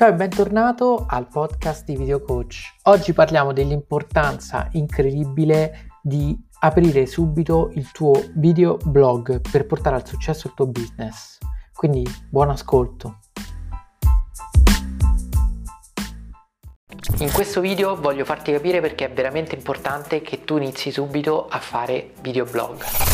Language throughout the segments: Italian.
Ciao e bentornato al podcast di Video Coach. Oggi parliamo dell'importanza incredibile di aprire subito il tuo video blog per portare al successo il tuo business. Quindi buon ascolto. In questo video voglio farti capire perché è veramente importante che tu inizi subito a fare videoblog.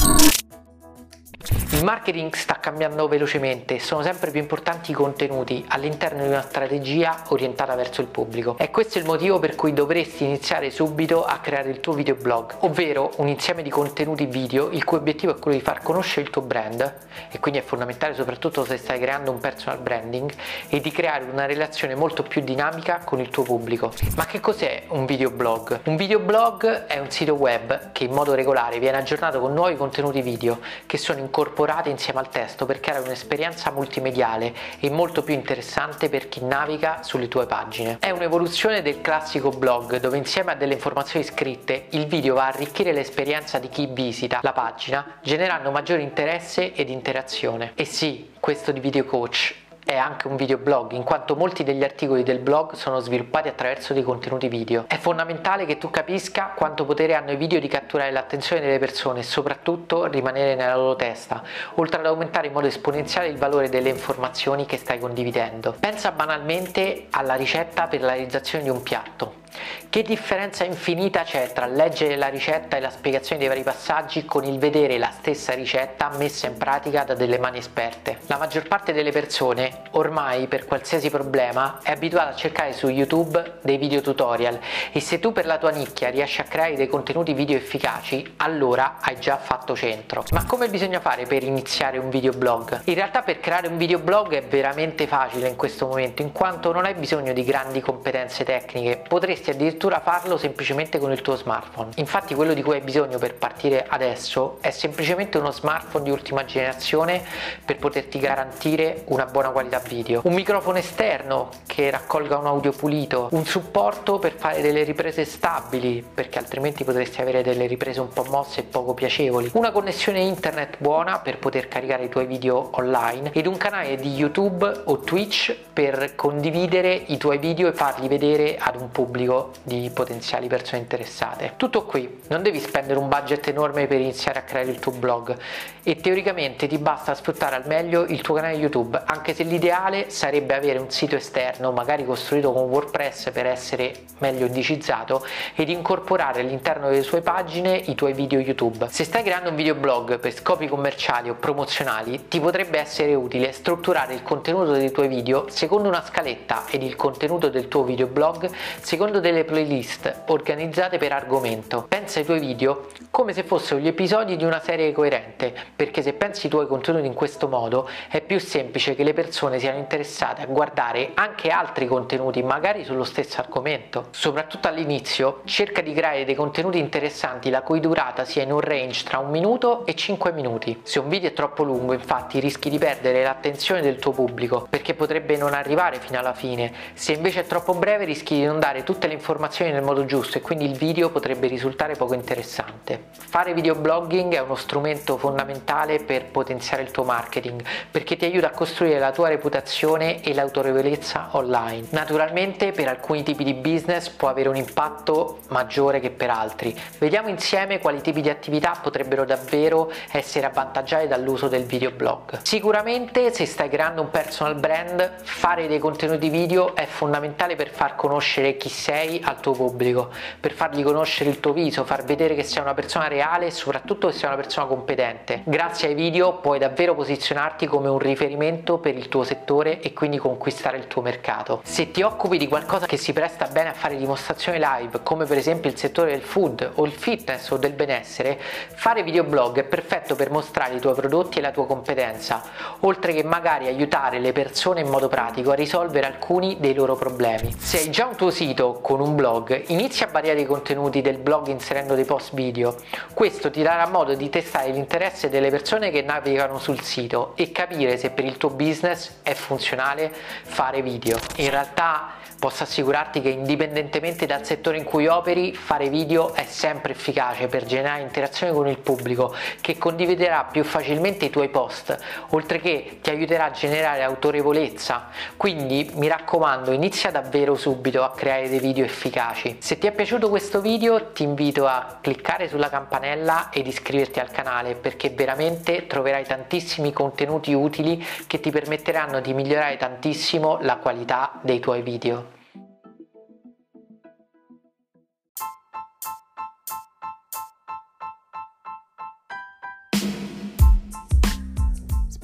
Il marketing sta cambiando velocemente, sono sempre più importanti i contenuti all'interno di una strategia orientata verso il pubblico. E questo è il motivo per cui dovresti iniziare subito a creare il tuo videoblog, ovvero un insieme di contenuti video il cui obiettivo è quello di far conoscere il tuo brand e quindi è fondamentale soprattutto se stai creando un personal branding e di creare una relazione molto più dinamica con il tuo pubblico. Ma che cos'è un videoblog? Un videoblog è un sito web che in modo regolare viene aggiornato con nuovi contenuti video che sono incorporati incorporate insieme al testo per creare un'esperienza multimediale e molto più interessante per chi naviga sulle tue pagine. È un'evoluzione del classico blog dove insieme a delle informazioni scritte il video va a arricchire l'esperienza di chi visita la pagina generando maggiore interesse ed interazione. E sì, questo di Video Coach è anche un videoblog, in quanto molti degli articoli del blog sono sviluppati attraverso dei contenuti video. È fondamentale che tu capisca quanto potere hanno i video di catturare l'attenzione delle persone e soprattutto rimanere nella loro testa, oltre ad aumentare in modo esponenziale il valore delle informazioni che stai condividendo. Pensa banalmente alla ricetta per la realizzazione di un piatto. Che differenza infinita c'è tra leggere la ricetta e la spiegazione dei vari passaggi con il vedere la stessa ricetta messa in pratica da delle mani esperte? La maggior parte delle persone ormai per qualsiasi problema è abituata a cercare su YouTube dei video tutorial e se tu per la tua nicchia riesci a creare dei contenuti video efficaci allora hai già fatto centro. Ma come bisogna fare per iniziare un videoblog? In realtà per creare un videoblog è veramente facile in questo momento in quanto non hai bisogno di grandi competenze tecniche, potresti potresti addirittura farlo semplicemente con il tuo smartphone. Infatti quello di cui hai bisogno per partire adesso è semplicemente uno smartphone di ultima generazione per poterti garantire una buona qualità video, un microfono esterno che raccolga un audio pulito, un supporto per fare delle riprese stabili perché altrimenti potresti avere delle riprese un po' mosse e poco piacevoli, una connessione internet buona per poter caricare i tuoi video online ed un canale di YouTube o Twitch per condividere i tuoi video e farli vedere ad un pubblico di potenziali persone interessate. Tutto qui, non devi spendere un budget enorme per iniziare a creare il tuo blog e teoricamente ti basta sfruttare al meglio il tuo canale YouTube, anche se l'ideale sarebbe avere un sito esterno, magari costruito con WordPress per essere meglio indicizzato ed incorporare all'interno delle sue pagine i tuoi video YouTube. Se stai creando un videoblog per scopi commerciali o promozionali, ti potrebbe essere utile strutturare il contenuto dei tuoi video secondo una scaletta ed il contenuto del tuo videoblog secondo delle playlist organizzate per argomento. Pensa ai tuoi video come se fossero gli episodi di una serie coerente, perché se pensi i tuoi contenuti in questo modo è più semplice che le persone siano interessate a guardare anche altri contenuti, magari sullo stesso argomento. Soprattutto all'inizio, cerca di creare dei contenuti interessanti la cui durata sia in un range tra un minuto e 5 minuti. Se un video è troppo lungo, infatti, rischi di perdere l'attenzione del tuo pubblico, perché potrebbe non arrivare fino alla fine. Se invece è troppo breve, rischi di non dare tutte le informazioni nel modo giusto e quindi il video potrebbe risultare poco interessante. Fare videoblogging è uno strumento fondamentale per potenziare il tuo marketing perché ti aiuta a costruire la tua reputazione e l'autorevolezza online. Naturalmente per alcuni tipi di business può avere un impatto maggiore che per altri. Vediamo insieme quali tipi di attività potrebbero davvero essere avvantaggiate dall'uso del videoblog. Sicuramente se stai creando un personal brand, fare dei contenuti video è fondamentale per far conoscere chi sei sei al tuo pubblico, per fargli conoscere il tuo viso, far vedere che sei una persona reale e soprattutto che sei una persona competente. Grazie ai video puoi davvero posizionarti come un riferimento per il tuo settore e quindi conquistare il tuo mercato. Se ti occupi di qualcosa che si presta bene a fare dimostrazioni live, come per esempio il settore del food o il fitness o del benessere, fare videoblog è perfetto per mostrare i tuoi prodotti e la tua competenza, oltre che magari aiutare le persone in modo pratico a risolvere alcuni dei loro problemi. Se hai già un tuo sito con un blog, inizia a variare i contenuti del blog inserendo dei post video. Questo ti darà modo di testare l'interesse delle persone che navigano sul sito e capire se per il tuo business è funzionale fare video. In realtà posso assicurarti che indipendentemente dal settore in cui operi, fare video è sempre efficace per generare interazione con il pubblico che condividerà più facilmente i tuoi post, oltre che ti aiuterà a generare autorevolezza. Quindi mi raccomando, inizia davvero subito a creare dei video efficaci. Se ti è piaciuto questo video ti invito a cliccare sulla campanella ed iscriverti al canale perché veramente troverai tantissimi contenuti utili che ti permetteranno di migliorare tantissimo la qualità dei tuoi video.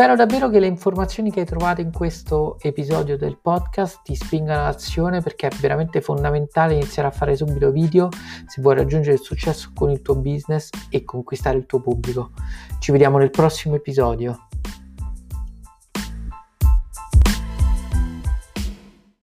Spero davvero che le informazioni che hai trovato in questo episodio del podcast ti spingano all'azione perché è veramente fondamentale iniziare a fare subito video se vuoi raggiungere il successo con il tuo business e conquistare il tuo pubblico. Ci vediamo nel prossimo episodio.